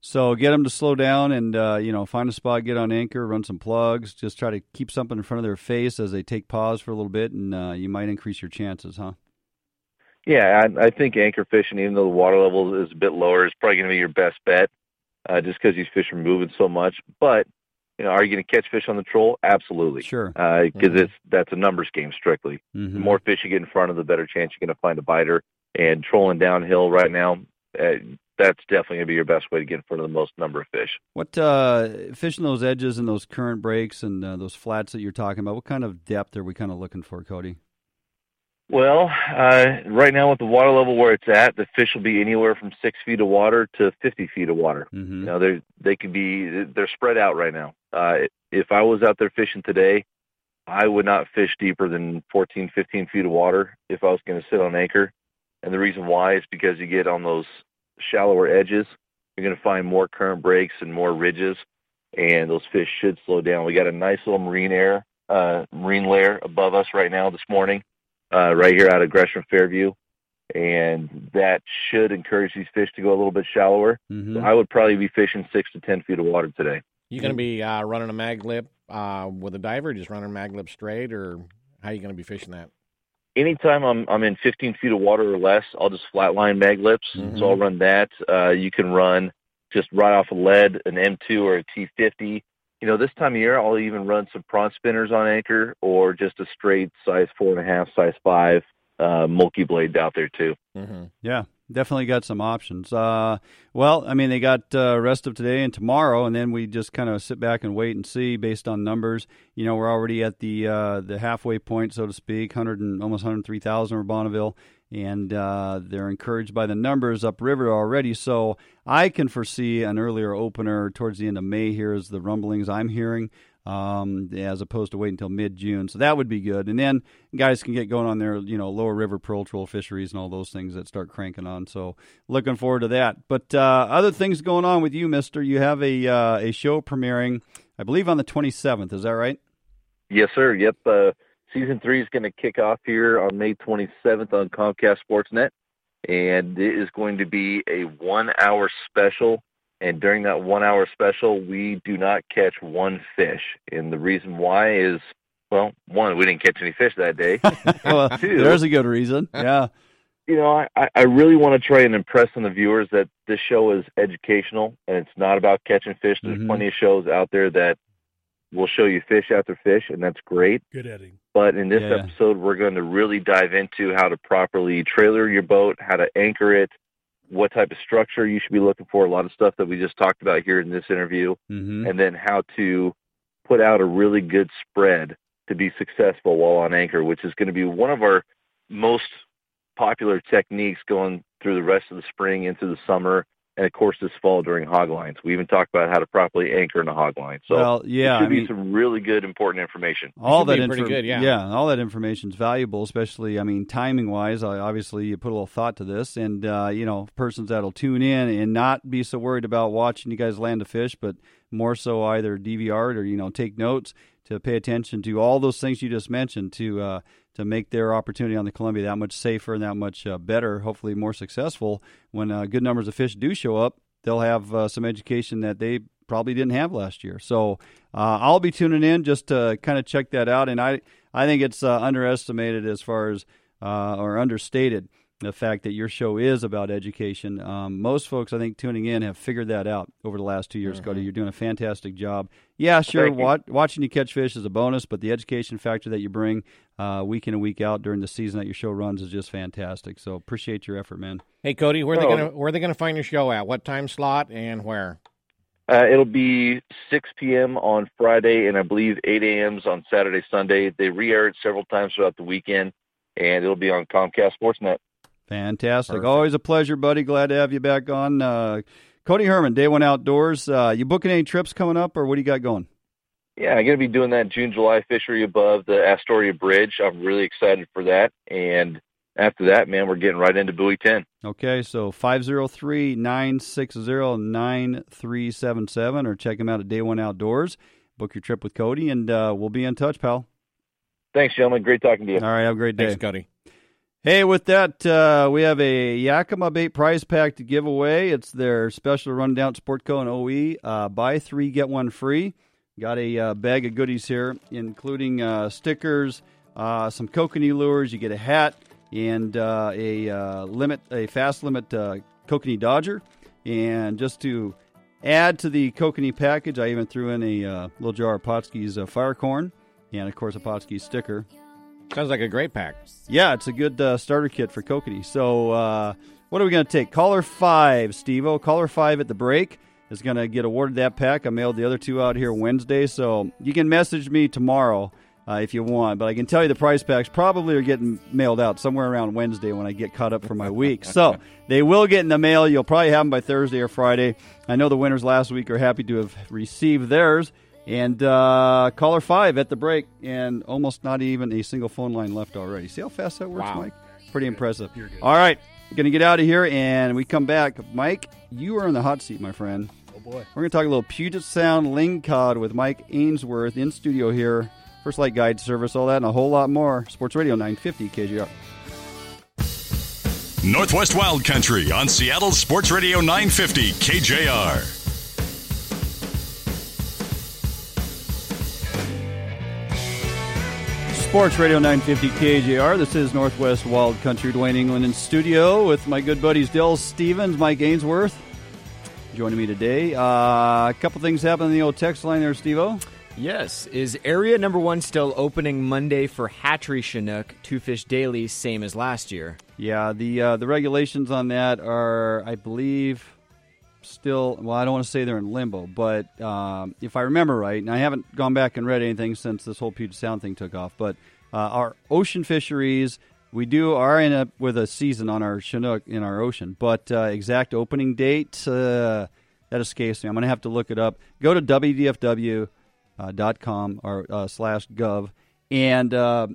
So get them to slow down and uh, you know find a spot, get on anchor, run some plugs, just try to keep something in front of their face as they take pause for a little bit, and uh, you might increase your chances, huh? Yeah, I, I think anchor fishing, even though the water level is a bit lower, is probably going to be your best bet, uh, just because these fish are moving so much. But you know, are you going to catch fish on the troll? Absolutely, sure, because it's that's a numbers game strictly. Mhm. The more fish you get in front of, the better chance you're going to find a biter. And trolling downhill right now, uh, that's definitely going to be your best way to get in front of the most number of fish. What uh, fishing those edges and those current breaks and uh, those flats that you're talking about? What kind of depth are we kind of looking for, Cody? Well, uh, right now with the water level where it's at, the fish will be anywhere from six feet of water to 50 feet of water. Mm-hmm. You know, they they could be they're spread out right now. Uh, if I was out there fishing today, I would not fish deeper than 14, 15 feet of water if I was going to sit on anchor. And the reason why is because you get on those shallower edges, you're going to find more current breaks and more ridges, and those fish should slow down. We got a nice little marine air, uh, marine layer above us right now this morning, uh, right here out of Gresham Fairview, and that should encourage these fish to go a little bit shallower. Mhm. So I would probably be fishing six to ten feet of water today. You going to be uh, running a mag lip uh, with a diver, just running mag lip straight, or how are you going to be fishing that? anytime I'm I'm in 15 feet of water or less, I'll just flatline mag lips. Mhm. So I'll run that. Uh, you can run just right off a lead, an M2 or a T50. You know, this time of year, I'll even run some prawn spinners on anchor or just a straight size four and a half, size five uh, multi blade out there too. Mm-hmm. Yeah, definitely got some options. Uh, well, I mean, they got uh, rest of today and tomorrow, and then we just kind of sit back and wait and see based on numbers. You know, we're already at the uh, the halfway point, so to speak, hundred and almost hundred three thousand for Bonneville, and uh, they're encouraged by the numbers upriver already. So I can foresee an earlier opener towards the end of May. Here is the rumblings I'm hearing um, as opposed to waiting until mid June. So that would be good. And then guys can get going on their, you know, lower river pearl troll fisheries and all those things that start cranking on. So looking forward to that. But uh, other things going on with you, Mister. You have a uh, a show premiering, I believe, on the 27th. Is that right? Yes, sir. Yep. Uh, season three is going to kick off here on May 27th on Comcast Sportsnet, and it is going to be a one-hour special. And during that one-hour special, we do not catch one fish. And the reason why is, well, one, we didn't catch any fish that day. [LAUGHS] well, [LAUGHS] Two, there's a good reason. Yeah. you know, I- I, I really want to try and impress on the viewers that this show is educational and it's not about catching fish. There's Mm-hmm. plenty of shows out there that will show you fish after fish, and that's great. Good editing. But in this Yeah, yeah. episode, we're going to really dive into how to properly trailer your boat, how to anchor it, what type of structure you should be looking for, a lot of stuff that we just talked about here in this interview, Mm-hmm. and then how to put out a really good spread to be successful while on anchor, which is going to be one of our most popular techniques going through the rest of the spring into the summer. And of course, this fall during hog lines, we even talked about how to properly anchor in a hog line. So, Well, yeah, it should I be mean- some really good, important information. all that be pretty infor- good, yeah. all that information is valuable, especially I mean timing wise. Obviously, you put a little thought to this, and uh, you know, persons that'll tune in and not be so worried about watching you guys land a fish, but more so either DVR it or you know take notes to pay attention to all those things you just mentioned to uh, to make their opportunity on the Columbia that much safer and that much uh, better, hopefully more successful. When uh, good numbers of fish do show up, they'll have uh, some education that they probably didn't have last year. So uh, I'll be tuning in just to kind of check that out. And I I think it's uh, underestimated as far as uh, or understated the fact that your show is about education. Um, most folks, I think, tuning in have figured that out over the last two years. Cody, you're doing a fantastic job. Yeah, sure, Thank watching you catch fish is a bonus, but the education factor that you bring uh, week in and week out during the season that your show runs is just fantastic. So appreciate your effort, man. Hey, Cody, where are they Oh. gonna where are they gonna find your show at? What time slot and where? Uh, it'll be 6 p.m. on Friday, and I believe 8 a.m.s on Saturday, Sunday. They re-air it several times throughout the weekend, and it'll be on Comcast Sportsnet. Fantastic. Perfect. Always a pleasure, buddy. Glad to have you back on. Uh, Cody Herman, Day One Outdoors. Uh, you booking any trips coming up, or what do you got going? Yeah, I'm going to be doing that June, July fishery above the Astoria Bridge. I'm really excited for that. And after that, man, we're getting right into Buoy 10. Okay, so 503 960 9377, or check him out at Day One Outdoors. Book your trip with Cody, and uh, we'll be in touch, pal. Thanks, gentlemen. Great talking to you. All right, have a great day. Thanks, Cody. Hey, with that, uh, we have a Yakima Bait prize pack to give away. It's their special rundown Sportco and OE. Uh, buy three, get one free. Got a uh, bag of goodies here, including uh, stickers, uh, some kokanee lures. You get a hat and uh, a limit, a fast limit kokanee dodger. And just to add to the kokanee package, I even threw in a little jar of Pautzke's fire corn and, of course, a Potsky sticker. Sounds like a great pack. Yeah, it's a good uh, starter kit for kokanee. So, uh, what are we going to take? Caller five, Steve O. Caller five at the break is going to get awarded that pack. I mailed the other two out here Wednesday, so you can message me tomorrow uh, if you want. But I can tell you the prize packs probably are getting mailed out somewhere around Wednesday when I get caught up for my week. [LAUGHS] so they will get in the mail. You'll probably have them by Thursday or Friday. I know the winners last week are happy to have received theirs. And uh, caller five at the break, and almost not even a single phone line left already. See how fast that works, Wow. Mike? Pretty impressive. All right, Going to get out of here, and we come back. Mike, you are in the hot seat, my friend. Oh boy. We're going to talk a little Puget Sound Lingcod with Mike Ainsworth in studio here. First Light Guide Service, all that, and a whole lot more. Sports Radio 950 KJR. Northwest Wild Country on Seattle Sports Radio 950 KJR. Sports Radio 950 KJR. This is Northwest Wild Country. Duane England in studio with my good buddies Del Stephens, Mike Ainsworth, joining me today. Uh, a couple things happened in the old text line there, Steve-O. Yes. Is area number one still opening Monday for Hatchery Chinook, Two Fish Daily, same as last year? Yeah, the uh, the regulations on that are, I believe, still. Well, I don't want to say they're in limbo, but um, if I remember right, and I haven't gone back and read anything since this whole Puget Sound thing took off, but uh, our ocean fisheries. We do are in a with a season on our Chinook in our ocean, but uh, exact opening date uh, that escapes me. I'm going to have to look it up. Go to WDFW uh, or uh, slash gov, and uh,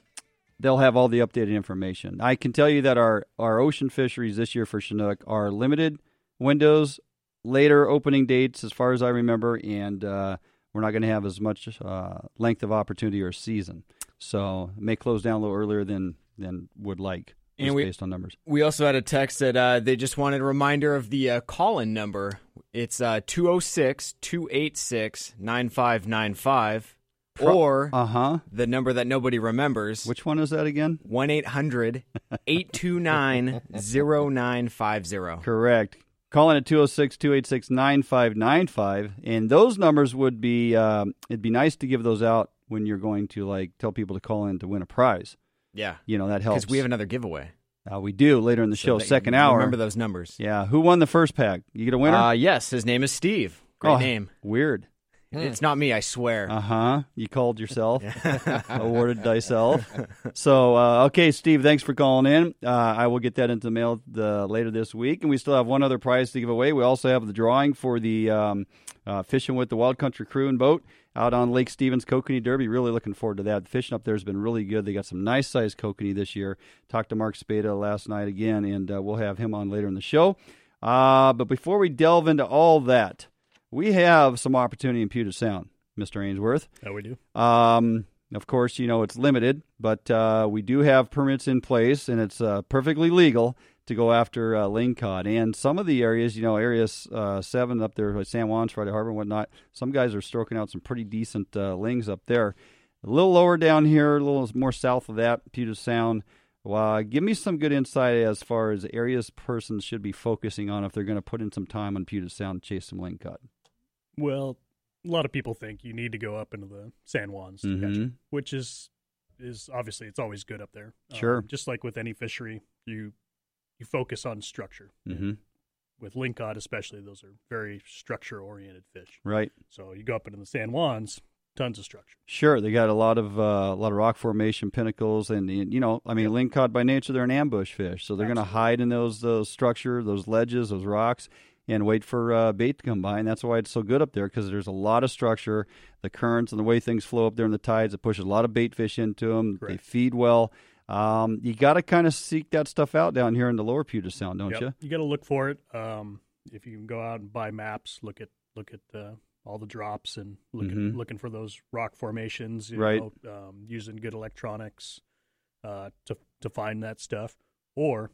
they'll have all the updated information. I can tell you that our our ocean fisheries this year for Chinook are limited windows, later opening dates, as far as I remember, and uh, we're not going to have as much uh, length of opportunity or season. So it may close down a little earlier than than would like. And we- based on numbers. We also had a text that uh, they just wanted a reminder of the uh, call in number. It's uh, 206 286 9595. Or uh-huh. the number that nobody remembers. Which one is that again? 1 800 829 0950. [LAUGHS] Correct. Call in at 206 286 9595. And those numbers would be, um, it'd be nice to give those out when you're going to like tell people to call in to win a prize. Yeah. You know, that helps. Because we have another giveaway. Uh, we do later in the So show, second hour. Remember those numbers. Yeah. Who won the first pack? You get a winner? Uh, yes, his name is Steve. Great Oh, name. Weird. It's not me, I swear. Uh huh. You called yourself, [LAUGHS] [LAUGHS] awarded thyself. So, uh, okay, Steve, thanks for calling in. Uh, I will get that into the mail the, later this week, and we still have one other prize to give away. We also have the drawing for the um, uh, fishing with the Wild Country Crew and boat out on Lake Stevens Kokanee Derby. Really looking forward to that. The fishing up there has been really good. They got some nice sized kokanee this year. Talked to Mark Spada last night again, and uh, we'll have him on later in the show. Uh, but before we delve into all that, we have some opportunity in Puget Sound, Mr. Ainsworth. Yeah, we do. Um, of course, you know it's limited, but uh, we do have permits in place, and it's uh, perfectly legal to go after uh, lingcod. And some of the areas, you know, areas uh, Seven up there, like San Juan's, Friday Harbor, and whatnot. Some guys are stroking out some pretty decent uh, lings up there. A little lower down here, a little more south of that, Puget Sound. Well, give me some good insight as far as areas persons should be focusing on if they're going to put in some time on Puget Sound and chase some lingcod. Well, a lot of people think you need to go up into the San Juans to catch which is is obviously it's always good up there. Um, Sure. just like with any fishery, you you focus on structure. Mhm. With lingcod, especially, those are very structure oriented fish. Right. So you go up into the San Juans, tons of structure. Sure, they got a lot of uh, a lot of rock formation pinnacles, and and, you know, I mean, lingcod by nature they're an ambush fish, so they're going to hide in those those structure, those ledges, those rocks, and wait for uh, bait to come by, and that's why it's so good up there because there's a lot of structure, the currents and the way things flow up there in the tides, it pushes a lot of bait fish into them. They feed well. Um, you got to kind of seek that stuff out down here in the lower Puget Sound, don't Yep. you? You got to look for it. Um, if you can go out and buy maps, look at look at uh, all the drops and look Mhm. at, looking for those rock formations. You Right. Know, um, using good electronics uh, to to find that stuff, or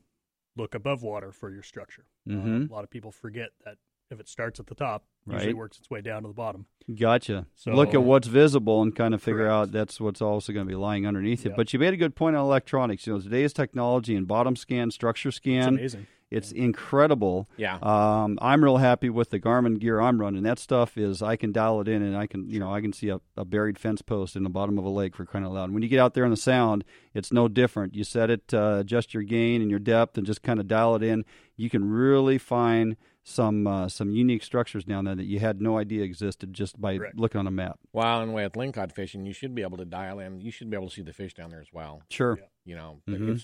look above water for your structure. Uh, Mhm. a lot of people forget that if it starts at the top, usually works its way down to the bottom. Gotcha. So- Look at what's visible and kind of figure out that's what's also going to be lying underneath it. But you made a good point on electronics. You know, today's technology and bottom scan, structure scan. amazing. It's incredible. Yeah. Um, I'm real happy with the Garmin gear I'm running. That stuff is I can dial it in and I can you know I can see a, a buried fence post in the bottom of a lake for crying out loud. And When you get out there in the sound, it's no different. You set it, uh, adjust your gain and your depth, and just kind of dial it in. You can really find some uh, some unique structures down there that you had no idea existed just by looking on a map. Well, and with lingcod fishing, you should be able to dial in. You should be able to see the fish down there as well. Sure. You know, Mhm.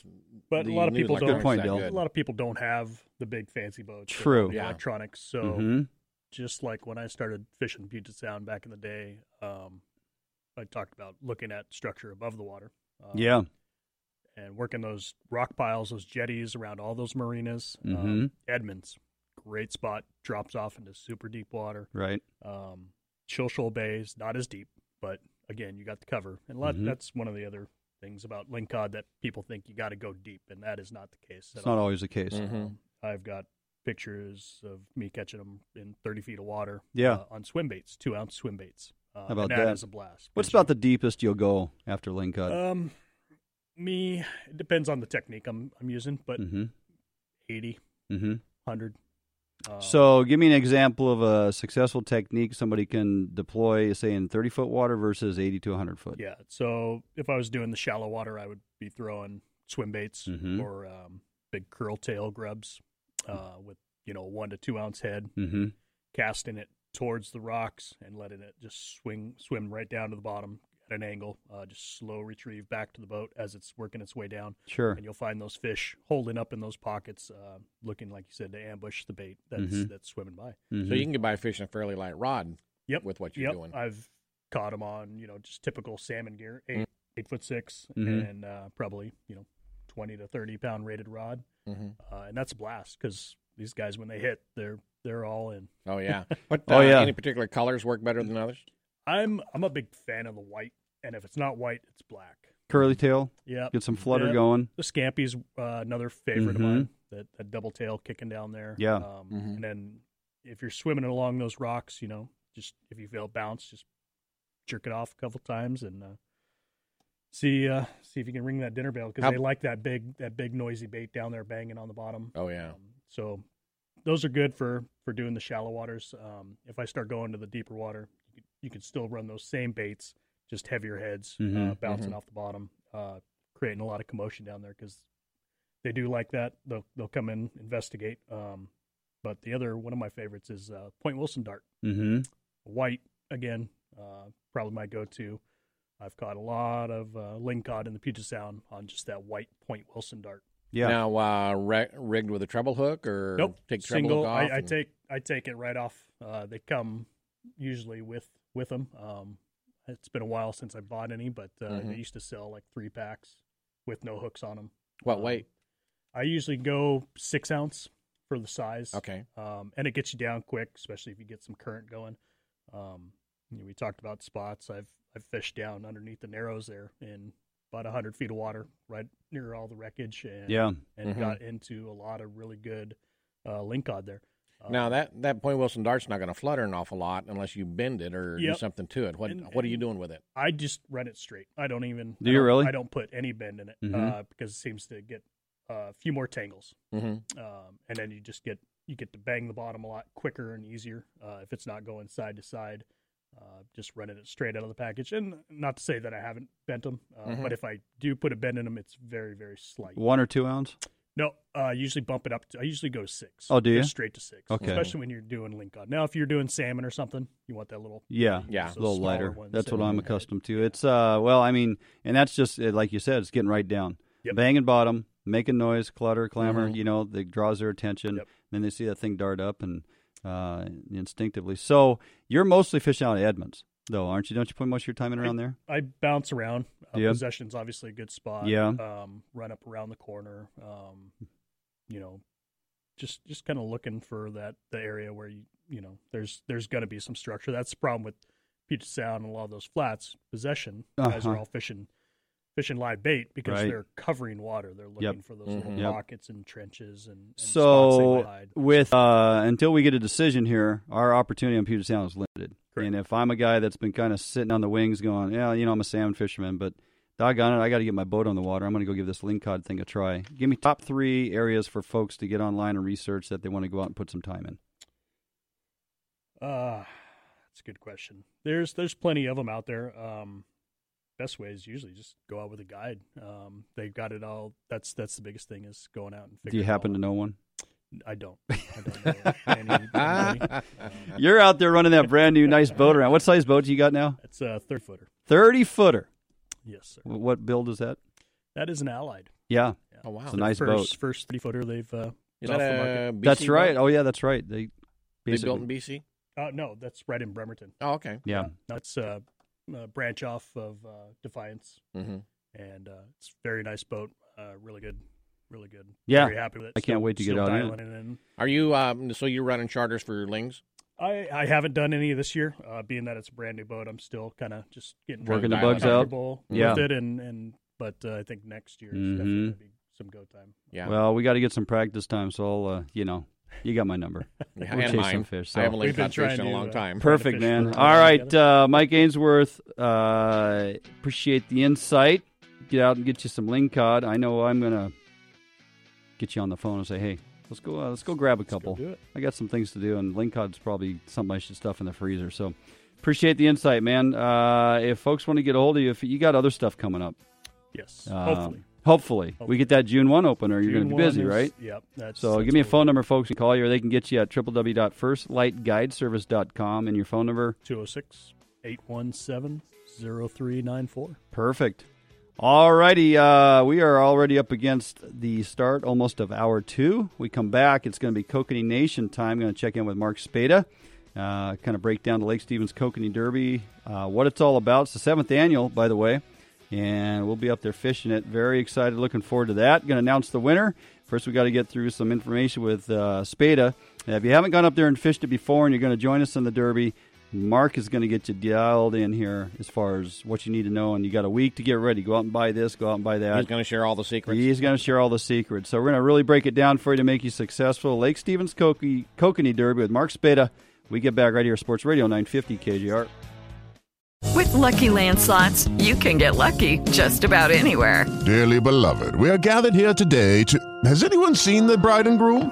But a lot of people don't. that Dill. good. A lot of people don't have the big fancy boats. True. the Yeah. Electronics. So Mhm. just like when I started fishing Puget Sound back in the day, um, I talked about looking at structure above the water. Um, Yeah. and working those rock piles, those jetties around all those marinas. Mhm. Um, Edmonds, great spot, drops off into super deep water. Right. Um, Shilshole Bay is not as deep, but again, you got the cover. And a lot, Mhm. that's one of the other things about lingcod that people think you got to go deep, and that is not the case. It's not all. always the case. Um, I've got pictures of me catching them in 30 feet of water. Yeah. uh, on swim baits, two ounce swim baits. Uh, How about and that? that? is a blast. What's about the deepest you'll go after lingcod? Um, me, it depends on the technique I'm I'm using, but Mhm. 80, mm-hmm. 100. So, give me an example of a successful technique somebody can deploy, say, in 30 foot water versus 80 to 100 foot. Yeah. So if I was doing the shallow water, I would be throwing swim baits Mhm. or um, big curl tail grubs uh, with you know one to two ounce head, Mhm. casting it towards the rocks and letting it just swing swim right down to the bottom at an angle. Uh, just slow retrieve back to the boat as it's working its way down. Sure. And you'll find those fish holding up in those pockets, uh, looking like you said to ambush the bait that's Mhm. that's swimming by. So you can get by fishing a fairly light rod. Yep. With what you're yep. doing. I've caught them on, you know, just typical salmon gear, eight, Mm. eight foot 6 Mhm. and uh, probably, you know, 20 to 30 pound rated rod. Mhm. Uh, and that's a blast because these guys, when they hit, they're, they're all in. Oh yeah. [LAUGHS] What? Oh, uh, yeah. Any particular colors work better than others? I'm, I'm a big fan of the white. And if it's not white, it's black. Curly tail. Yeah. Get some flutter Yep. going. The Scampy's uh, another favorite Mhm. of mine. That, that double tail kicking down there. Yeah. Um, Mhm. And then if you're swimming along those rocks, you know, just if you feel a bounce, just jerk it off a couple times and uh, see uh, see if you can ring that dinner bell because How- they like that big that big noisy bait down there banging on the bottom. Oh yeah. So those are good for for doing the shallow waters. Um, if I start going to the deeper water, you can, you can still run those same baits, just heavier heads, uh, Mhm. bouncing Mhm. off the bottom, uh, creating a lot of commotion down there because they do like that. They'll they'll come in investigate. Um, but the other one of my favorites is uh, Point Wilson dart, Mm-hmm. white again, uh, probably my go-to. I've caught a lot of uh, lingcod in the Puget Sound on just that white Point Wilson dart. Yeah. Now uh, re- rigged with a treble hook or Nope. take treble Single. hook off. I, I take I take it right off. Uh, they come usually with with them. Um, it's been a while since I bought any, but uh, Mhm. they used to sell like three packs with no hooks on them. What Um, weight? I usually go six ounce for the size. Okay. Um, and it gets you down quick, especially if you get some current going. Um, you know, we talked about spots. I've I've fished down underneath the narrows there in about hundred feet of water, right near all the wreckage, and Yeah. and Mhm. got into a lot of really good uh, lingcod there. Now that that Point Wilson dart's not going to flutter an awful lot unless you bend it or do something to it. What And- What are you doing with it? I just run it straight. I don't even. Do I you don't- really? I don't put any bend in it Mhm. uh, because it seems to get uh, a few more tangles, Mm-hmm. um, and then you just get you get to bang the bottom a lot quicker and easier uh, if it's not going side to side. Uh, just running it straight out of the package, and not to say that I haven't bent them, uh, Mhm. but if I do put a bend in them, it's very very slight. One or two ounce? No, uh, I usually bump it up. To, I usually go six. Oh, do Go you? Straight to six. Okay. Especially when you're doing link on. Now, if you're doing salmon or something, you want that little Yeah, Yeah. a little lighter. That's what I'm you- accustomed to. It's uh, well, I mean, and that's just uh, like you said, it's getting right down, Yep. banging bottom, making noise, clutter, clamor. Mhm. You know, that draws their attention. Yep. Then they see that thing dart up and uh, instinctively. So you're mostly fishing out of Edmonds, though, aren't you? Don't you put most of your time in around there? I bounce around. Uh, Yeah. Possession's obviously a good spot. Yeah. Um, run up around the corner. Um, you know, just just kind of looking for that the area where you you know there's there's going to be some structure. That's the problem with Puget Sound and a lot of those flats. Possession guys are Uh-huh. all fishing fishing live bait because Right. they're covering water. They're looking Yep. for those Mhm. little Yep. pockets and trenches and, and spots they So hide. with uh, until we get a decision here, our opportunity on Puget Sound is limited. Correct. And if I'm a guy that's been kind of sitting on the wings, going, yeah, you know, I'm a salmon fisherman, but doggone it, I got to get my boat on the water. I'm going to go give this lingcod thing a try. Give me top three areas for folks to get online and research that they want to go out and put some time in. Uh, that's a good question. There's there's plenty of them out there. Um, best way is usually just go out with a guide. Um, they've got it all. That's that's the biggest thing is going out and. Do you happen to know one? I don't. I don't know any. Um, [LAUGHS] [LAUGHS] You're out there running that brand new nice boat around. What size boat do you got now? It's a third footer. 30 footer. Yes, sir. Wh- What build is that? That is an Allied. Yeah. Oh wow. It's a nice first, boat. First three footer they've. Uh, Is off that the a market. BC That's right. boat? Oh, yeah, that's right. They They basically. built in BC. Uh, no, that's right in Bremerton. Oh okay. yeah. That's uh, a branch off of uh, Defiance. Mm-hmm. and uh, it's a very nice boat. Uh, really good, really good. Yeah. very happy with it. I can't Still- wait to get still out in it. dialing it in. Are you um, so you're running charters for your Lings? I, I haven't done any this year, uh, being that it's a brand new boat. I'm still kind of just getting Working the bugs out. Yeah. with it, and and but uh, I think next year is Mhm. definitely gonna be some go time. Yeah. Well, we got to get some practice time, so I'll, uh, you know, you got my number. [LAUGHS] Yeah, We'll and chase mine. some fish. I haven't We've been cod fish in a long time. Perfect, try to fish man. for All a while right, uh, Mike Ainsworth. Uh, appreciate the insight. Get out and get you some ling cod. I know I'm gonna get you on the phone and say, hey. Let's go. Uh, let's go grab a couple. I got some things to do, and ling cod's probably something I should stuff in the freezer. So, appreciate the insight, man. Uh, if folks want to get a hold of you, if you got other stuff coming up, Yes, uh, hopefully. hopefully, we get that June one opener. You're going to be busy, is- right? yep, that's- so give me a phone number, folks, and call you, or they can get you at www.firstlightguideservice.com and your phone number 206 817 0394. Perfect. All righty, uh, we are already up against the start almost of hour two. We come back, it's going to be Kokanee Nation time. going to check in with Mark Spada, uh, kind of break down the Lake Stevens Kokanee Derby, uh, what it's all about. It's the seventh annual, by the way, and we'll be up there fishing it. Very excited, looking forward to that. Going to announce the winner. First, we got to get through some information with uh, Spada. If you haven't gone up there and fished it before, and you're going to join us in the Derby, Mark is going to get you dialed in here as far as what you need to know, and you got a week to get ready. Go out and buy this, go out and buy that. He's going to share all the secrets. He's going to share all the secrets. So we're going to really break it down for you to make you successful. Lake Stevens Kokanee, Kokanee Derby with Mark Spada. We get back right here, Sports Radio 950 KJR. With Lucky Land slots, you can get lucky just about anywhere. Dearly beloved, we are gathered here today to. Has anyone seen the bride and groom?